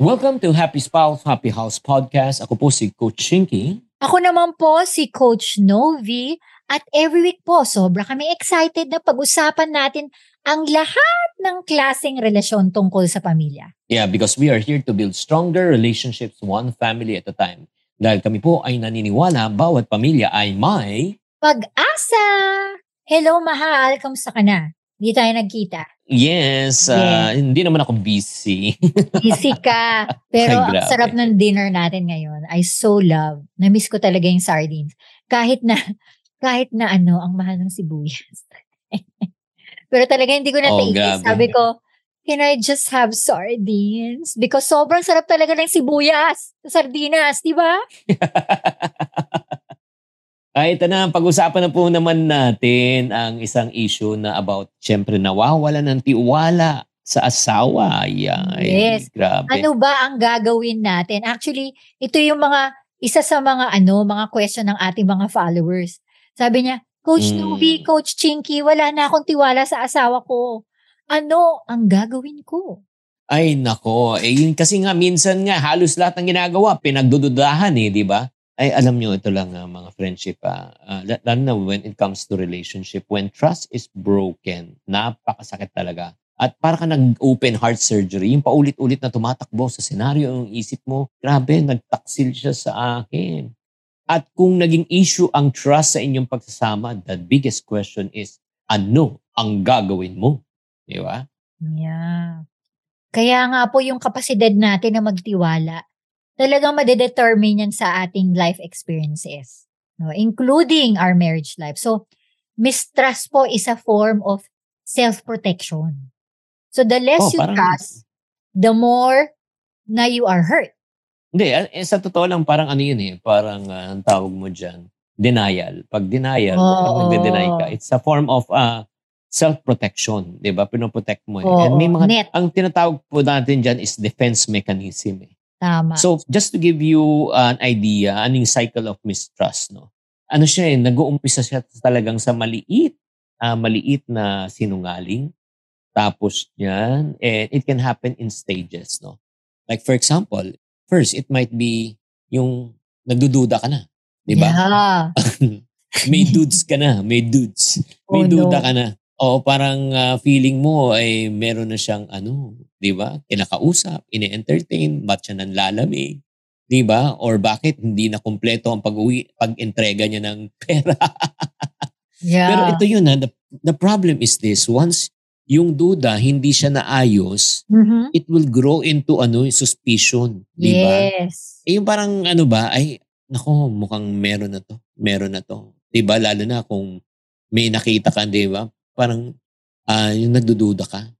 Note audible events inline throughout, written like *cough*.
Welcome to Happy Spouse, Happy House Podcast. Ako po si Coach Chinky. Ako naman po si Coach Novi. At every week po, sobra kami excited na pag-usapan natin ang lahat ng klaseng relasyon tungkol sa pamilya. Yeah, because we are here to build stronger relationships one family at a time. Dahil kami po ay naniniwala bawat pamilya ay may... Pag-asa! Hello, mahal. Kamusta ka na? Hindi tayo nagkita. Yes, uh, hindi naman ako busy. *laughs* Busy ka. Pero Ay, ang sarap ng dinner natin ngayon. I so love. Na-miss ko talaga yung sardines. Kahit na, *laughs* kahit na ano, ang mahal ng sibuyas. *laughs* Pero talaga hindi ko na Oh, taigis. Sabi ko, can I just have sardines? Because sobrang sarap talaga ng sibuyas sa sardinas, di ba? Ay, ito na, pag-usapan na po naman natin ang isang issue na about, syempre, nawawala ng tiwala sa asawa. Ay, Yes. grabe. Ano ba ang gagawin natin? Actually, ito yung mga, isa sa mga ano, mga question ng ating mga followers. Sabi niya, Coach Mm. Nubi, Coach Chinky, wala na akong tiwala sa asawa ko. Ano ang gagawin ko? Ay, nako. Eh, yun kasi nga, minsan nga, halos lahat ng ginagawa, pinagdududahan eh, di ba? Ay, alam nyo, ito lang ah, mga friendship. ah, la- lalo na when it comes to relationship, when trust is broken, napakasakit talaga. At para ka nag-open heart surgery, yung paulit-ulit na tumatakbo sa senaryo ng isip mo, grabe, nagtaksil siya sa akin. At kung naging issue ang trust sa inyong pagsasama, the biggest question is, ano ang gagawin mo? Di ba? Yeah. Kaya nga po yung kapasidad natin na magtiwala, talagang madedetermine yan sa ating life experiences. No? Including our marriage life. So, mistrust po is a form of self-protection. So, the less Oh, you parang- trust, the more na you are hurt. Hindi, ah, eh, sa totoo lang, parang ano yun eh, parang ah, ang tawag mo dyan, denial. Pag denial, pag Oo. nagde-deny ka, it's a form of uh, self-protection, di ba? Pinoprotect mo eh. Oo, And may mga, net. ang tinatawag po natin dyan is defense mechanism eh. Tama. So, just to give you an idea, anong cycle of mistrust, no? Ano siya eh, nag-uumpisa siya talagang sa maliit, ah, maliit na sinungaling. Tapos yan, and it can happen in stages, no? Like for example, first, it might be yung nagdududa ka na. Di ba? Yeah. *laughs* May dudes ka na, may dudes. May Oh, no. duda ka na. O parang ah, feeling mo ay meron na siyang ano, 'di ba? Kinakausap, ine-entertain, ba't siya nanlalamig? 'Di ba? Or bakit hindi na kumpleto ang pag-uwi, pag-entrega niya ng *laughs* pera? yeah. Pero ito yun ha, the, the problem is this, once yung duda hindi siya naayos, Mhm. it will grow into ano, suspicion, 'di ba? Yes. Eh, yung parang ano ba, ay, nako, mukhang meron na to. Meron na to. Diba? Lalo na kung may nakita ka, di ba? Parang, ah yung nagdududa ka.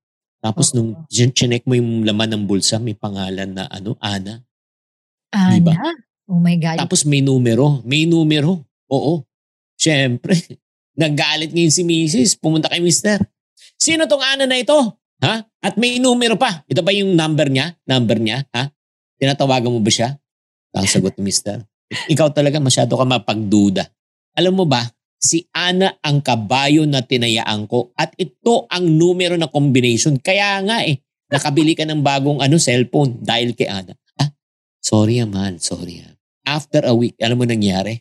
Tapos Oo. nung chin- chinek mo yung laman ng bulsa, may pangalan na ano, Ana. Ana? Diba? Oh my God. Tapos may numero. May numero. Oo. Siyempre. *laughs* Nagalit ngayon si Mrs. Pumunta kay Mister. Sino tong Ana na ito? Ha? At may numero pa. Ito ba yung number niya? Number niya? Ha? Tinatawagan mo ba siya? Ang sagot ni Mister. Ikaw talaga masyado ka mapagduda. Alam mo ba, si Ana ang kabayo na tinayaan ko at ito ang numero na combination. Kaya nga eh, nakabili ka ng bagong ano cellphone dahil kay Ana. Ah, sorry man, sorry ah. After a week, alam mo nangyari?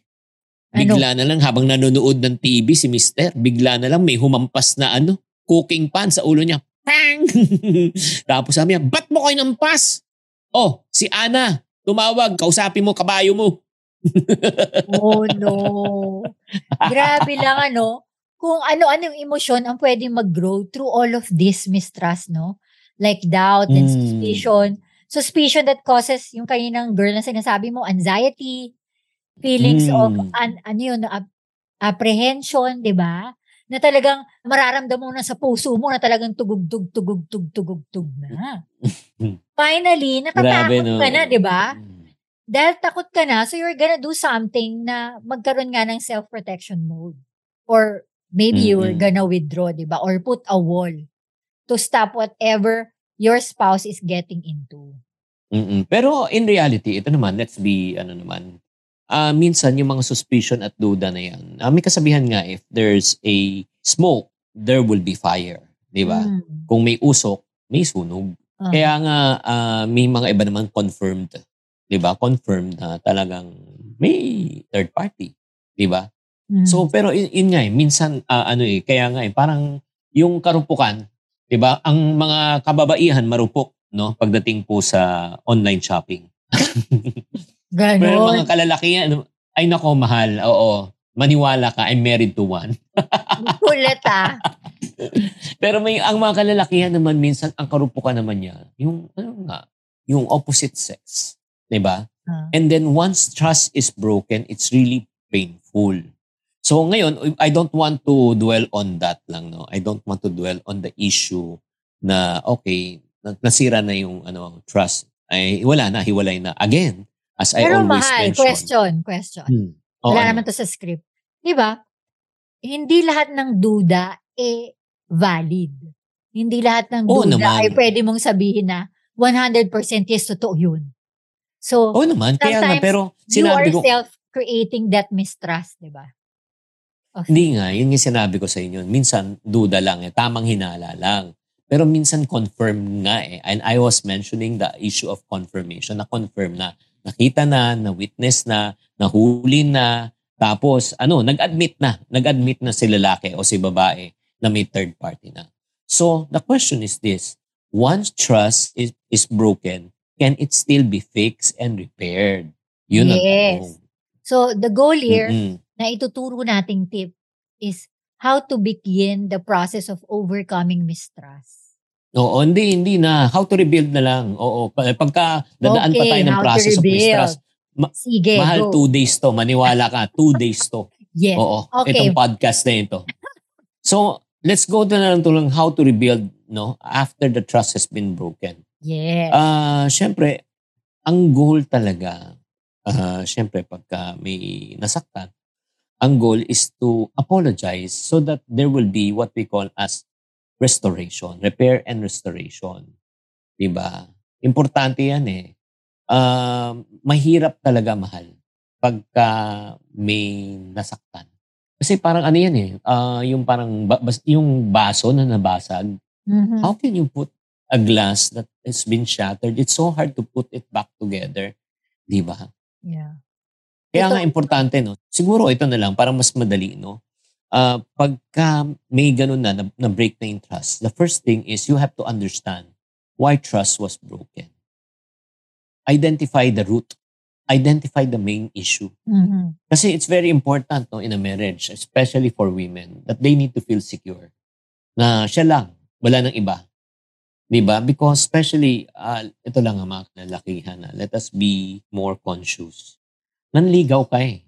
Ano? Bigla na lang habang nanonood ng TV si Mister, bigla na lang may humampas na ano, cooking pan sa ulo niya. Pang! *laughs* Tapos sabi niya, ba't mo kayo nampas? Oh, si Ana, tumawag, kausapin mo, kabayo mo. *laughs* Oh no. Grabe lang ano. Kung ano-ano yung emosyon ang pwedeng mag-grow through all of this mistrust, no? Like doubt and Mm. suspicion. Suspicion that causes yung kaninang girl na sinasabi mo, anxiety, feelings Mm. of, an, ano yun, ap- apprehension, di ba? na talagang mararamdaman mo na sa puso mo na talagang tugug-tug na. *laughs* Finally, natatakot Grabe, no? ka na, di ba? Mm. Dahil takot ka na, so you're gonna do something na magkaroon nga ng self-protection mode. Or maybe you're Mm-mm. gonna withdraw, di ba? Or put a wall to stop whatever your spouse is getting into. Mm-mm. Pero in reality, ito naman, let's be, ano naman, ah minsan yung mga suspicion at duda na yan, ah, may kasabihan nga, if there's a smoke, there will be fire. Di ba? Mm. Kung may usok, may sunog. Ah. Kaya nga, ah, may mga iba naman confirmed. Di ba? Confirmed na talagang may third party. Di ba? Mm. So, pero yun, yun nga eh, minsan, ah, ano eh, kaya nga eh, parang yung karupukan, di ba? Ang mga kababaihan marupok, no? Pagdating po sa online shopping. *laughs* Pero Ganon. mga kalalakihan, ay nako, mahal, oo, maniwala ka, I'm married to one. *laughs* Kulit ah. *laughs* Pero may, ang mga kalalakihan naman, minsan, ang karupukan naman niya, yung, ano nga, yung opposite sex. Di ba? Ah. And then once trust is broken, it's really painful. So ngayon, I don't want to dwell on that lang, no? I don't want to dwell on the issue na, okay, na- nasira na yung ano trust. Ay, wala na, hiwalay na. Again, as I Pero always mahal, mention. question, question. Hmm. Oo, Wala ano? naman to sa script. Di ba? Hindi lahat ng duda eh valid. Hindi lahat ng duda naman. ay pwede mong sabihin na 100% yes, totoo yun. So, Oo naman, kaya nga, pero you are sinabi ko, self-creating that mistrust, di ba? Okay. Hindi nga, yun yung sinabi ko sa inyo. Minsan, duda lang eh. Tamang hinala lang. Pero minsan, confirm nga eh. And I was mentioning the issue of confirmation. Na-confirm na. Nakita na, na-witness na, nahuli na. Tapos, ano, nag-admit na. Nag-admit na si lalaki o si babae na may third party na. So, the question is this. Once trust is, is broken, can it still be fixed and repaired? Yun Yes. So, the goal here Mm-mm. na ituturo nating tip is how to begin the process of overcoming mistrust. Oo, hindi, hindi na. How to rebuild na lang. Oo, pa- pagka dadaan pa Okay, tayo ng process of mistrust, Sige, mahal go. two days to. Maniwala ka, two days to. *laughs* Yes. Oo, Okay. itong podcast na ito. So, let's go to na lang to lang how to rebuild no after the trust has been broken. Yes. Ah, syempre, ang goal talaga, ah, syempre pagka may nasaktan, ang goal is to apologize so that there will be what we call as restoration, repair and restoration. 'Di ba? Importante 'yan eh. Um, mahirap talaga mahal pagka may nasaktan. Kasi parang ano 'yan eh, ah, yung parang ba- bas- yung baso na nabasag, Mhm. how can you put a glass that has been shattered? It's so hard to put it back together. Di ba? Yeah. Kaya Ito- nga importante, no? Siguro ito na lang, para mas madali, no? Ah, pagka may ganun na, na, na break na yung trust, the first thing is you have to understand why trust was broken. Identify the root. Identify the main issue. Mhm. Kasi it's very important no, in a marriage, especially for women, that they need to feel secure. Na siya lang, wala nang iba. 'Di ba? Because especially, ah, ito lang ang mga kalalakihan na let us be more conscious. Nanligaw ka eh.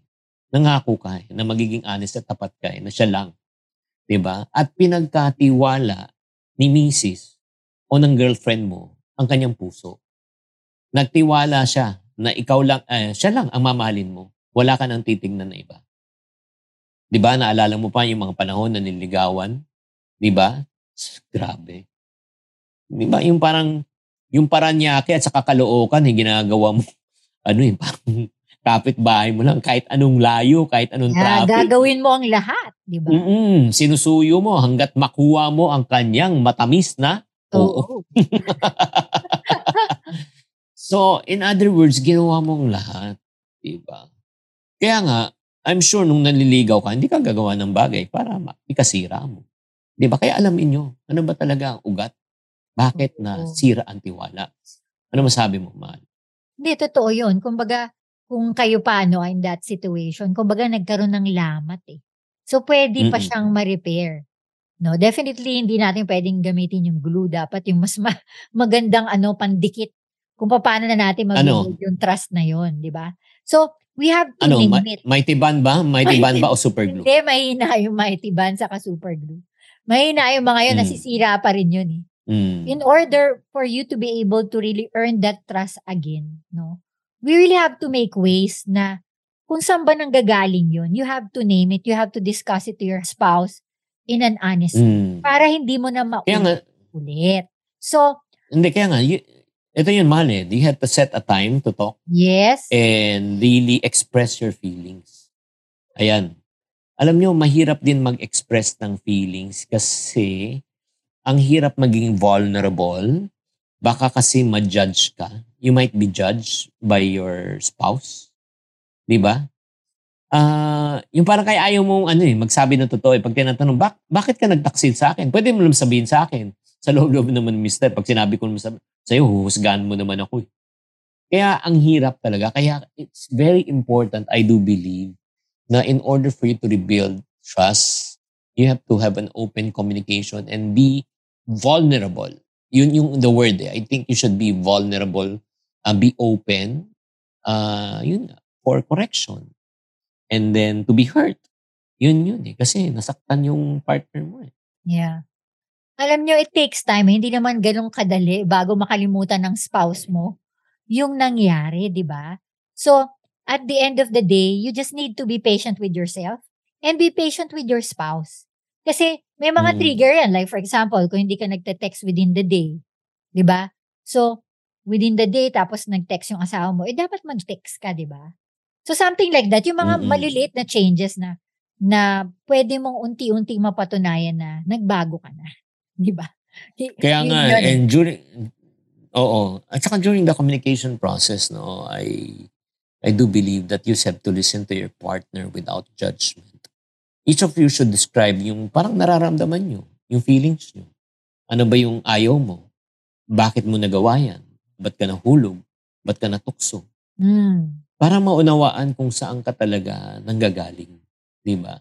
Nangako ka eh, na magiging honest at tapat ka eh, na siya lang. 'Di ba? At pinagkatiwala ni Mrs. o ng girlfriend mo ang kanyang puso. Nagtiwala siya na ikaw lang, eh, siya lang ang mamahalin mo wala ka nang titingnan na iba. 'Di ba? Naalala mo pa yung mga panahon na niligawan? 'Di ba? Grabe. 'Di ba? Yung parang yung paranyake at saka kalookan eh, ginagawa mo. *laughs* Ano yung parang *laughs* kapitbahay mo lang kahit anong layo, kahit anong Yeah, traffic. gagawin mo ang lahat, di ba? Mm-mm, sinusuyo mo hanggat makuha mo ang kanyang matamis na oo. *laughs* So, in other words, ginawa mo ang lahat. Diba? Kaya nga, I'm sure nung nanliligaw ka, hindi ka gagawa ng bagay para ikasira mo. Diba? Kaya alamin nyo, ano ba talaga ang ugat? Bakit na sira ang tiwala? Ano masabi mo, Mahal? Hindi, totoo yun. Kumbaga, kung kayo pa ano, in that situation, kumbaga nagkaroon ng lamat eh. So, pwede pa Mm-mm. siyang ma-repair. No, definitely hindi natin pwedeng gamitin yung glue. Dapat yung mas ma- *laughs* magandang ano pandikit kung paano na natin mag Ano? yung trust na yon, di ba? So, we have to Ano, ma- mighty band ba? Mighty Mighty- band ba o super glue? Hindi, mahina yung mighty band saka super glue. Mahina yung mga yun, Mm. nasisira pa rin yun eh. Mm. In order for you to be able to really earn that trust again, no? We really have to make ways na kung saan ba nanggagaling yun, you have to name it, you have to discuss it to your spouse in an honest Mm. para hindi mo na maulit. So, hindi, kaya nga, y- ito yun, mahal eh. You have to set a time to talk yes, and really express your feelings. Ayan. Alam nyo, mahirap din mag-express ng feelings kasi ang hirap maging vulnerable. Baka kasi ma-judge ka. You might be judged by your spouse. Di ba? Ah, yung parang kaya ayaw mong ano eh, magsabi ng totoo eh. Pag tinatanong, bak bakit ka nagtaksil sa akin? Pwede mo lang sabihin sa akin. Sa loob-loob naman, mister. Pag sinabi ko naman sa, sa'yo, huhusgahan mo naman ako eh. Kaya ang hirap talaga. Kaya it's very important, I do believe, na in order for you to rebuild trust, you have to have an open communication and be vulnerable. Yun yung the word eh. I think you should be vulnerable, uh, be open, uh, yun for correction. And then to be hurt. Yun yun eh. Kasi nasaktan yung partner mo eh. yeah. Alam nyo, it takes time. Hindi naman ganun kadali bago makalimutan ng spouse mo yung nangyari, di ba? So, at the end of the day, you just need to be patient with yourself and be patient with your spouse. Kasi may mga Mm. trigger yan. Like for example, kung hindi ka nagte-text within the day, di ba? So, within the day, tapos nag-text yung asawa mo, eh dapat mag-text ka, di ba? So, something like that. Yung mga Mm-mm. maliliit na changes na na pwede mong unti-unting mapatunayan na nagbago ka na. *laughs* Di ba? Kaya nga, yun eh. and during, oo. At saka during the communication process, no, I, I do believe that you have to listen to your partner without judgment. Each of you should describe yung parang nararamdaman nyo, yung feelings nyo. Ano ba yung ayaw mo? Bakit mo nagawa yan? Ba't ka nahulog? Ba't ka natukso? Mm. Para maunawaan kung saan ka talaga nanggagaling. Di ba?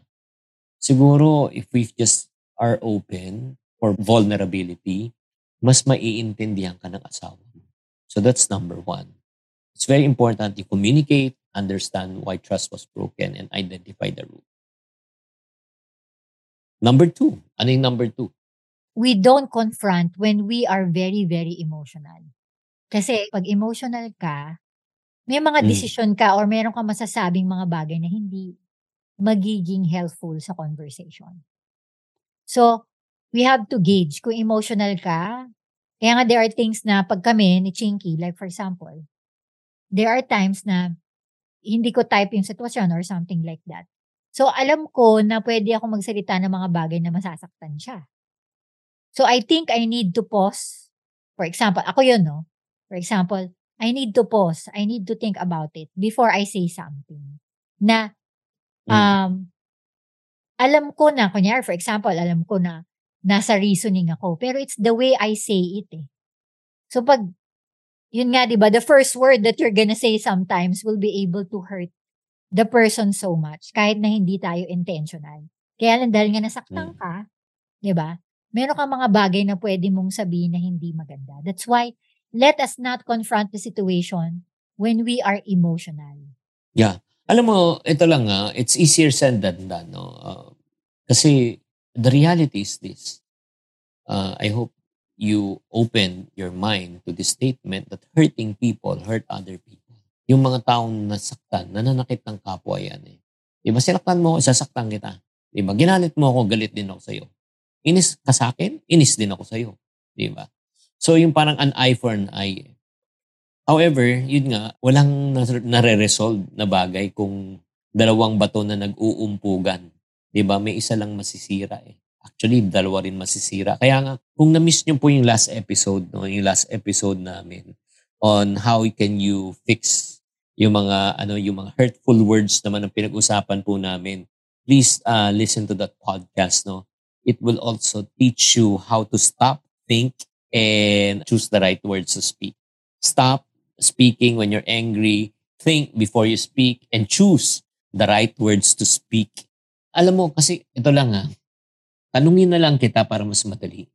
Siguro, if we just are open for vulnerability, mas maiintindihan ka ng asawa mo. So that's number one. It's very important you communicate, understand why trust was broken, and identify the root. Number two. Ano yung number two? we don't confront when we are very, very emotional. Kasi pag emotional ka, may mga Mm. desisyon ka or meron ka masasabing mga bagay na hindi magiging helpful sa conversation. So, we have to gauge kung emotional ka. Kaya nga there are things na pag kami ni Chinky, like for example, there are times na hindi ko type yung sitwasyon or something like that. So, alam ko na pwede ako magsalita ng mga bagay na masasaktan siya. So, I think I need to pause. For example, ako yun, no? For example, I need to pause. I need to think about it before I say something. Na, Mm. um, alam ko na, kunyari, for example, alam ko na nasa reasoning ako. Pero it's the way I say it eh. So, pag, yun nga, di ba, the first word that you're gonna say sometimes will be able to hurt the person so much kahit na hindi tayo intentional. Kaya lang dahil nga nasaktan Mm. ka, di ba? Meron kang mga bagay na pwede mong sabihin na hindi maganda. That's why, let us not confront the situation when we are emotional. Alam mo, ito lang nga, it's easier said than done. No? Uh, kasi the reality is this. Uh, I hope you open your mind to this statement that hurting people hurt other people. Yung mga taong nasaktan, nananakit ng kapwa yan eh. Di ba, sinaktan mo ako, sasaktan kita. Di ba, ginalit mo ako, galit din ako sa'yo. Inis ka sa akin, inis din ako sa'yo. Di ba? So, yung parang an eye for an eye. eh. However, yun nga, walang nare- nare-resolve na bagay kung dalawang bato na nag-uumpugan. 'Di ba? May isa lang masisira eh. Actually, dalawa rin masisira. Kaya nga, kung na-miss nyo po yung last episode, no, yung last episode namin on how can you fix yung mga ano yung mga hurtful words naman ang pinag-usapan po namin. Please uh, listen to that podcast, no. It will also teach you how to stop, think, and choose the right words to speak. Stop speaking when you're angry, think before you speak, and choose the right words to speak. Alam mo, kasi ito lang ha, tanungin na lang kita para mas madali.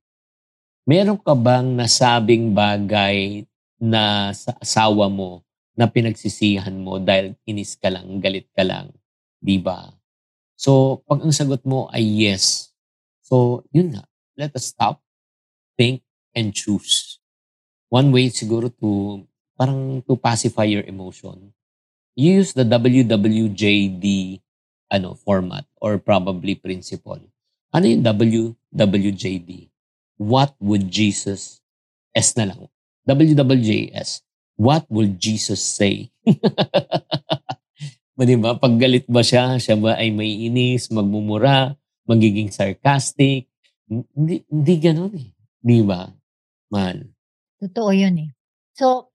Meron ka bang nasabing bagay na sa asawa mo na pinagsisihan mo dahil inis ka lang, galit ka lang. Di ba? So, pag ang sagot mo ay yes, so yun na. Let us stop, think, and choose. One way siguro to, parang to pacify your emotion, you use the WWJD ano, format or probably principle. Ano yung WWJD? What would Jesus, S na lang, WWJS, what would Jesus say? *laughs* ba, diba? Pag galit ba siya, siya ba ay may inis, magmumura, magiging sarcastic? Hindi, hindi ganun eh. Di ba? Man. Totoo yun eh. So,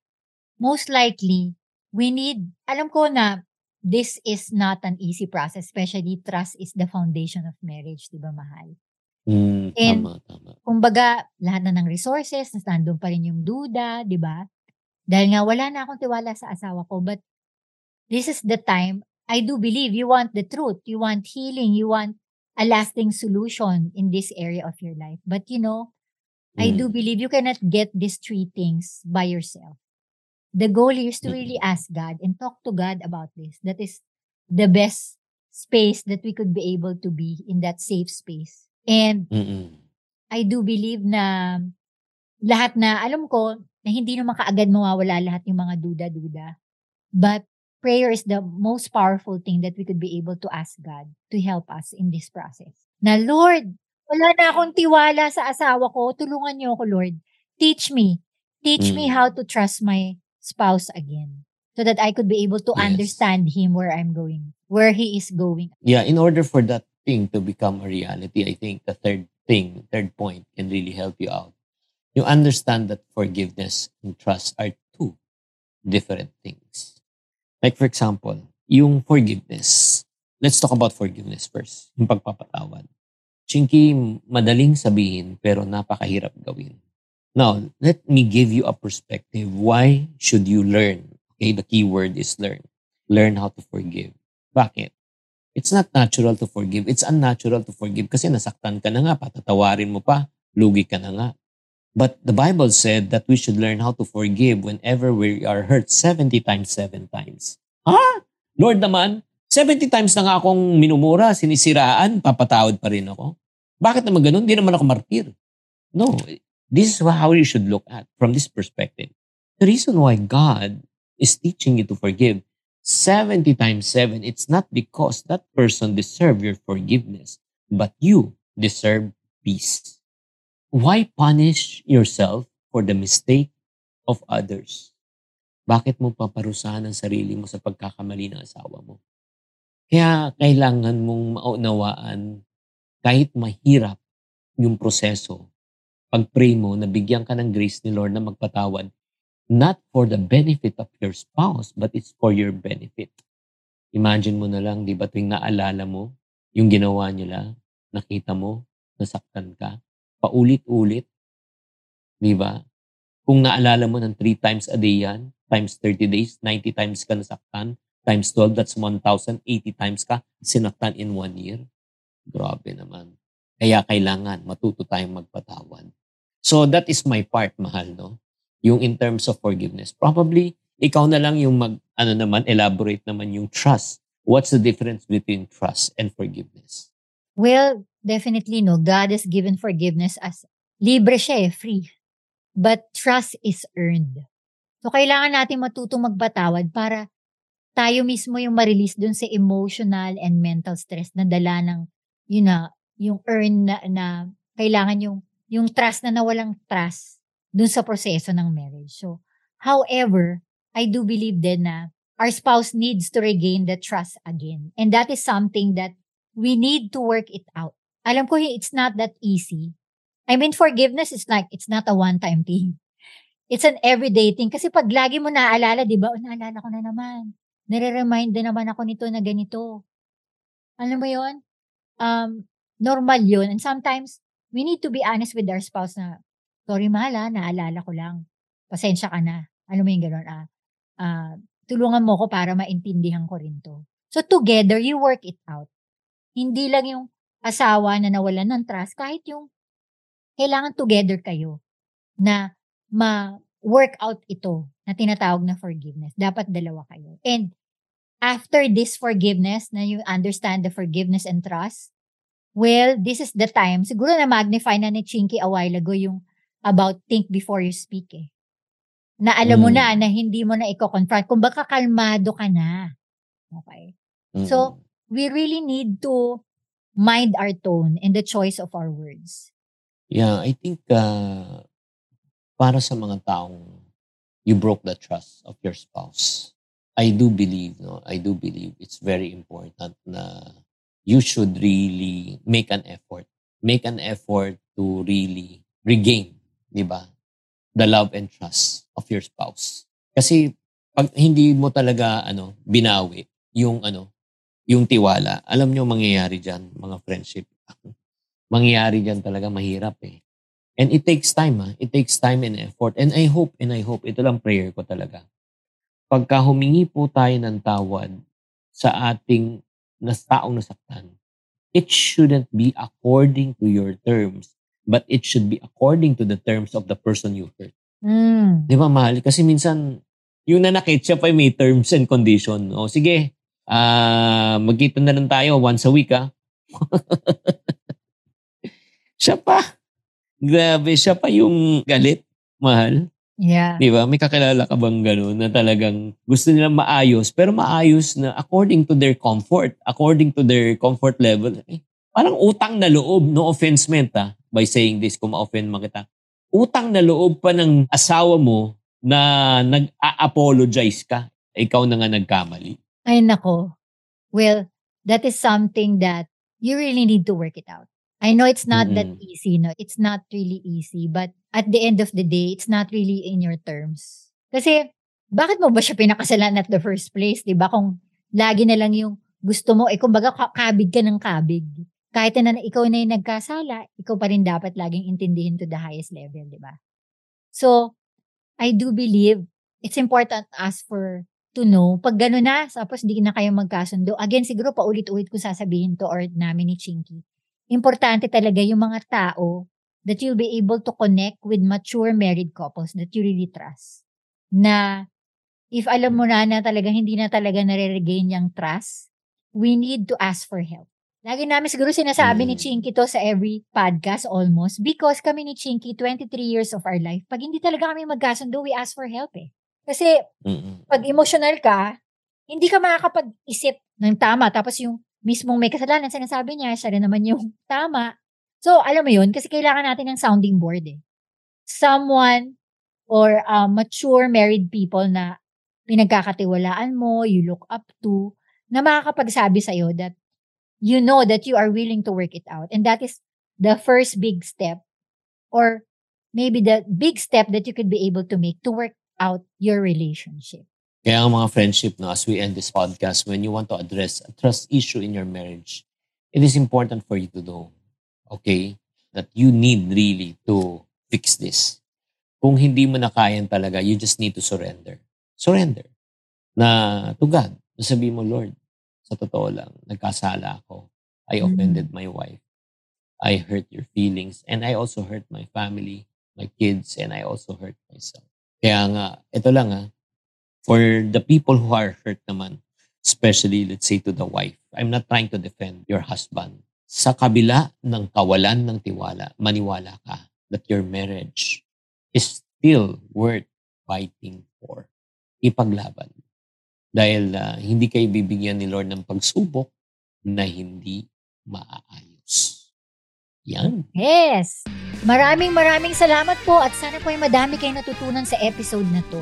most likely, we need, alam ko na this is not an easy process, especially trust is the foundation of marriage, di ba mahal? Mm, And, tama, tama. Kumbaga, lahat na ng resources, nandun pa rin yung duda, di ba? Dahil nga wala na akong tiwala sa asawa ko, but this is the time, I do believe you want the truth, you want healing, you want a lasting solution in this area of your life. But you know, I do Mm. believe you cannot get these three things by yourself. The goal is to really Mm. ask God and talk to God about this. That is the best space that we could be able to be in that safe space. And Mm-mm. I do believe na lahat na, alam ko, na hindi naman kaagad mawawala lahat yung mga duda-duda. But prayer is the most powerful thing that we could be able to ask God to help us in this process. Na Lord, wala na akong tiwala sa asawa ko. Tulungan niyo ako, Lord. Teach me. Teach me Mm. how to trust my spouse again. So that I could be able to Yes. understand him where I'm going, where he is going. Yeah, in order for that thing to become a reality, I think the third thing, third point can really help you out. You understand that forgiveness and trust are two different things. Like for example, yung forgiveness. Let's talk about forgiveness first. Yung pagpapatawad. Chinky, madaling sabihin pero napakahirap gawin. Now, let me give you a perspective. Why should you learn? Okay, the key word is learn. Learn how to forgive. Bakit? It's not natural to forgive. It's unnatural to forgive kasi nasaktan ka na nga, patatawarin mo pa, lugi ka na nga. But the Bible said that we should learn how to forgive whenever we are hurt 70 times 7 times. Ha? Lord naman, 70 times na nga akong minumura, sinisiraan, papatawad pa rin ako. Bakit naman ganun? Hindi naman ako martir. No, this is how you should look at from this perspective. The reason why God is teaching you to forgive 70 times 7, it's not because that person deserve your forgiveness, but you deserve peace. Why punish yourself for the mistake of others? Bakit mo paparusahan ang sarili mo sa pagkakamali ng asawa mo? Kaya kailangan mong maunawaan kahit mahirap yung proseso. Pag-pray mo, nabigyan ka ng grace ni Lord na magpatawad, not for the benefit of your spouse, but it's for your benefit. Imagine mo na lang, di ba, tuwing naalala mo, yung ginawa nila, nakita mo, nasaktan ka, paulit-ulit, di ba? Kung naalala mo ng 3 times a day yan, times 30 days, 90 times ka nasaktan, times 12, that's 1,080 times ka sinaktan in one year. Grabe naman. Kaya kailangan matuto tayong magpatawad. So that is my part, mahal, no? Yung in terms of forgiveness. Probably, ikaw na lang yung mag, ano naman, elaborate naman yung trust. What's the difference between trust and forgiveness? Well, definitely no. God has given forgiveness as libre siya eh, free. But trust is earned. So, kailangan natin matutong magpatawad para tayo mismo yung ma-release dun sa emotional and mental stress na dala ng, yun na, yung earn na, na kailangan yung, yung trust na nawalang trust dun sa proseso ng marriage. So, however, I do believe din na our spouse needs to regain the trust again. And that is something that we need to work it out. Alam ko it's not that easy. I mean, forgiveness is like, it's not a one-time thing. It's an everyday thing. Kasi pag lagi mo naaalala, di ba? Oh, naalala ko na naman. Nare-remind din naman ako nito na ganito. Alam mo yon Um, normal yun. And sometimes, we need to be honest with our spouse na, sorry mahal ah, naalala ko lang. Pasensya ka na. Alam mo yung gano'n, ah, ah, tulungan mo ko para maintindihan ko rin to. So together, you work it out. Hindi lang yung asawa na nawalan ng trust, kahit yung kailangan together kayo na ma work out ito na tinatawag na forgiveness. Dapat dalawa kayo. And after this forgiveness, na you understand the forgiveness and trust, well, this is the time. Siguro na magnify na ni Chinky a while ago yung about think before you speak eh. Na alam mo Mm. na na hindi mo na i-confront. Kung baka kalmado ka na. Okay. Mm. So, we really need to mind our tone and the choice of our words. Yeah, I think uh, para sa mga taong you broke the trust of your spouse, I do believe, no, I do believe it's very important na you should really make an effort. Make an effort to really regain, di ba? The love and trust of your spouse. Kasi pag hindi mo talaga ano binawi yung ano yung tiwala, alam nyo mangyayari diyan mga friendship. mangyayari diyan talaga mahirap eh. And it takes time ha. It takes time and effort. And I hope, and I hope, ito lang prayer ko talaga. Pagka humingi po tayo ng tawad sa ating nas taong nasaktan, it shouldn't be according to your terms, but it should be according to the terms of the person you hurt. Mm. Di ba, mahal? Kasi minsan, yung nanakit, siya pa may terms and condition. O sige, ah magkita na lang tayo once a week, ha? *laughs* siya pa. Grabe, siya pa yung galit, mahal. Yeah. Di ba? May kakilala ka bang gano'n na talagang gusto nilang maayos, pero maayos na according to their comfort, according to their comfort level. Eh, parang utang na loob, no offense meant ha, by saying this, kung ma-offend man kita. Utang na loob pa ng asawa mo na nag-a-apologize ka. Ikaw na nga nagkamali. Ay nako. Well, that is something that you really need to work it out. I know it's not that Mm-mm. easy, no? It's not really easy, but at the end of the day, it's not really in your terms. Kasi, bakit mo ba siya pinakasalan at the first place, di ba? Kung lagi na lang yung gusto mo, eh kumbaga ka- kabig ka ng kabig. Kahit na ikaw na yung nagkasala, ikaw pa rin dapat laging intindihin to the highest level, di ba? So, I do believe it's important as for to know, pag gano'n na, tapos di na kayo magkasundo, again, siguro paulit-ulit ko sasabihin to or namin ni Chinky, importante talaga yung mga tao that you'll be able to connect with mature married couples that you really trust. Na if alam mo na na talaga hindi na talaga nare-regain yung trust, we need to ask for help. Lagi namin siguro sinasabi ni Mm. Chinky to sa every podcast almost because kami ni Chinky, 23 years of our life, pag hindi talaga kami magkasundo, we ask for help eh. Kasi Mm-mm. pag emotional ka, hindi ka makakapag-isip ng tama. Tapos yung mismong may kasalanan, sinasabi niya, siya rin naman yung *laughs* tama. So, alam mo yun, kasi kailangan natin ng sounding board eh. Someone or uh, mature married people na pinagkakatiwalaan mo, you look up to, na makakapagsabi sa'yo that you know that you are willing to work it out. And that is the first big step or maybe the big step that you could be able to make to work out your relationship. Kaya ang mga friendship, no, as we end this podcast, when you want to address a trust issue in your marriage, it is important for you to know, okay, that you need really to fix this. Kung hindi mo na kayan talaga, you just need to surrender. Surrender. Na to God. Sabi mo, Lord, sa totoo lang, nagkasala ako. I Mm. offended my wife. I hurt your feelings. And I also hurt my family, my kids, and I also hurt myself. Kaya nga, ito lang ha, for the people who are hurt naman, especially let's say to the wife, I'm not trying to defend your husband. Sa kabila ng kawalan ng tiwala, maniwala ka that your marriage is still worth fighting for. Ipaglaban. Dahil ah, hindi kayo bibigyan ni Lord ng pagsubok na hindi maaayos. Yan. Yes! Maraming maraming salamat po at sana po ay madami kayong natutunan sa episode na to.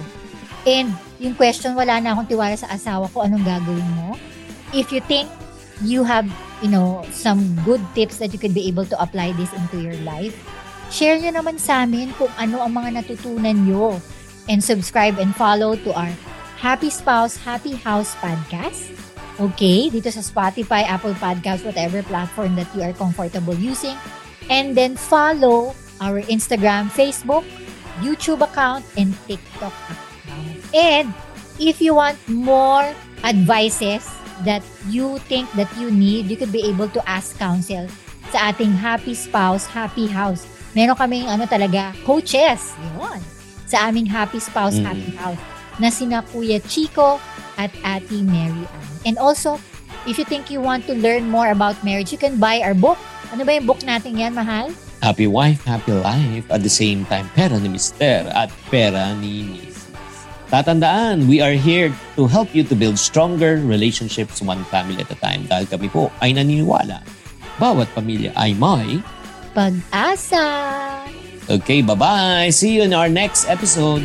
And yung question, wala na akong tiwala sa asawa ko, anong gagawin mo? If you think you have, you know, some good tips that you could be able to apply this into your life, share nyo naman sa amin kung ano ang mga natutunan nyo. And subscribe and follow to our Happy Spouse, Happy House podcast. Okay, dito sa Spotify, Apple Podcast, whatever platform that you are comfortable using. And then follow our Instagram, Facebook, YouTube account, and TikTok account. And if you want more advices that you think that you need, you could be able to ask counsel sa ating Happy Spouse, Happy House. Meron kaming ano talaga, coaches. Yun. sa aming Happy Spouse, Mm. Happy House na sina Kuya Chico at Ate Mary Ann. And also, if you think you want to learn more about marriage, you can buy our book. Ano ba yung book natin yan, mahal? Happy wife, happy life. At the same time, pera ni Mister at pera ni Mrs. Tatandaan, we are here to help you to build stronger relationships one family at a time dahil kami po ay naniniwala. Bawat pamilya ay may. Pag-asa! Okay, bye-bye. See you in our next episode.